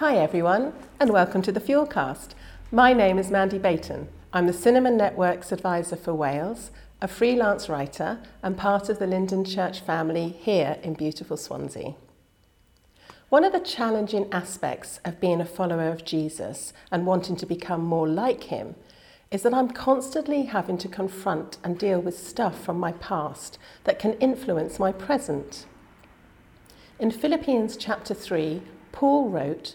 Hi everyone, and welcome to the Fuelcast. My name is Mandy Bayton. I'm the Cinnamon Network's advisor for Wales, a freelance writer, and part of the Linden Church family here in beautiful Swansea. One of the challenging aspects of being a follower of Jesus and wanting to become more like him is that I'm constantly having to confront and deal with stuff from my past that can influence my present. In Philippians chapter 3, Paul wrote,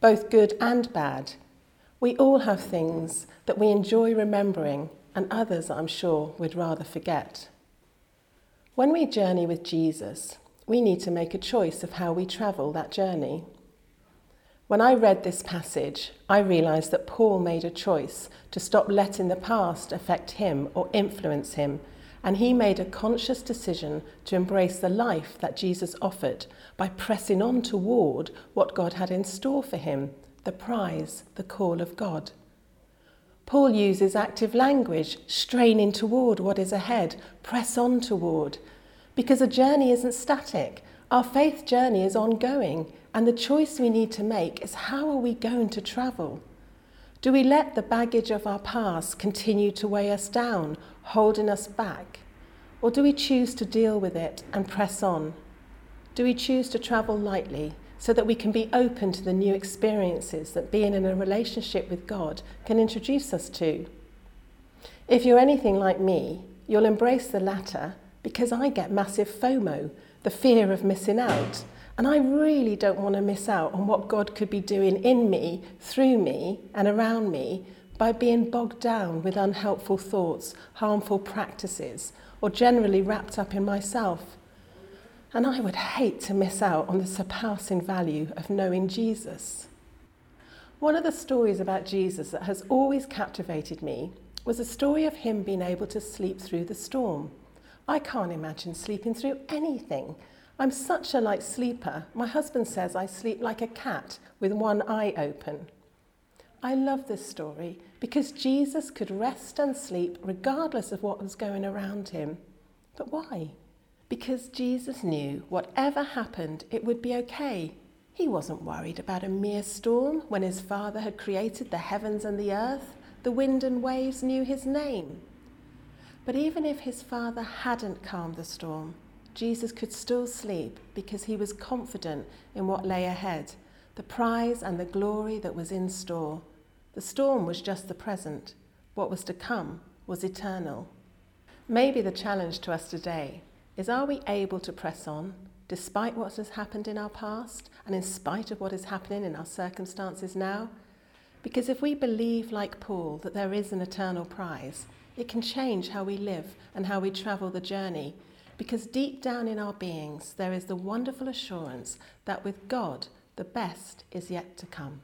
both good and bad. We all have things that we enjoy remembering, and others, I'm sure, we'd rather forget. When we journey with Jesus, we need to make a choice of how we travel that journey. When I read this passage, I realised that Paul made a choice to stop letting the past affect him or influence him, and he made a conscious decision to embrace the life that Jesus offered by pressing on toward what God had in store for him the prize, the call of God. Paul uses active language, straining toward what is ahead, press on toward, because a journey isn't static. Our faith journey is ongoing, and the choice we need to make is how are we going to travel? Do we let the baggage of our past continue to weigh us down, holding us back? Or do we choose to deal with it and press on? Do we choose to travel lightly so that we can be open to the new experiences that being in a relationship with God can introduce us to? If you're anything like me, you'll embrace the latter because I get massive FOMO, the fear of missing out and I really don't want to miss out on what God could be doing in me, through me, and around me by being bogged down with unhelpful thoughts, harmful practices, or generally wrapped up in myself. And I would hate to miss out on the surpassing value of knowing Jesus. One of the stories about Jesus that has always captivated me was a story of him being able to sleep through the storm. I can't imagine sleeping through anything I'm such a light sleeper. My husband says I sleep like a cat with one eye open. I love this story because Jesus could rest and sleep regardless of what was going around him. But why? Because Jesus knew whatever happened, it would be okay. He wasn't worried about a mere storm when his Father had created the heavens and the earth. The wind and waves knew his name. But even if his Father hadn't calmed the storm, Jesus could still sleep because he was confident in what lay ahead, the prize and the glory that was in store. The storm was just the present, what was to come was eternal. Maybe the challenge to us today is are we able to press on despite what has happened in our past and in spite of what is happening in our circumstances now? Because if we believe, like Paul, that there is an eternal prize, it can change how we live and how we travel the journey because deep down in our beings there is the wonderful assurance that with God, the best is yet to come.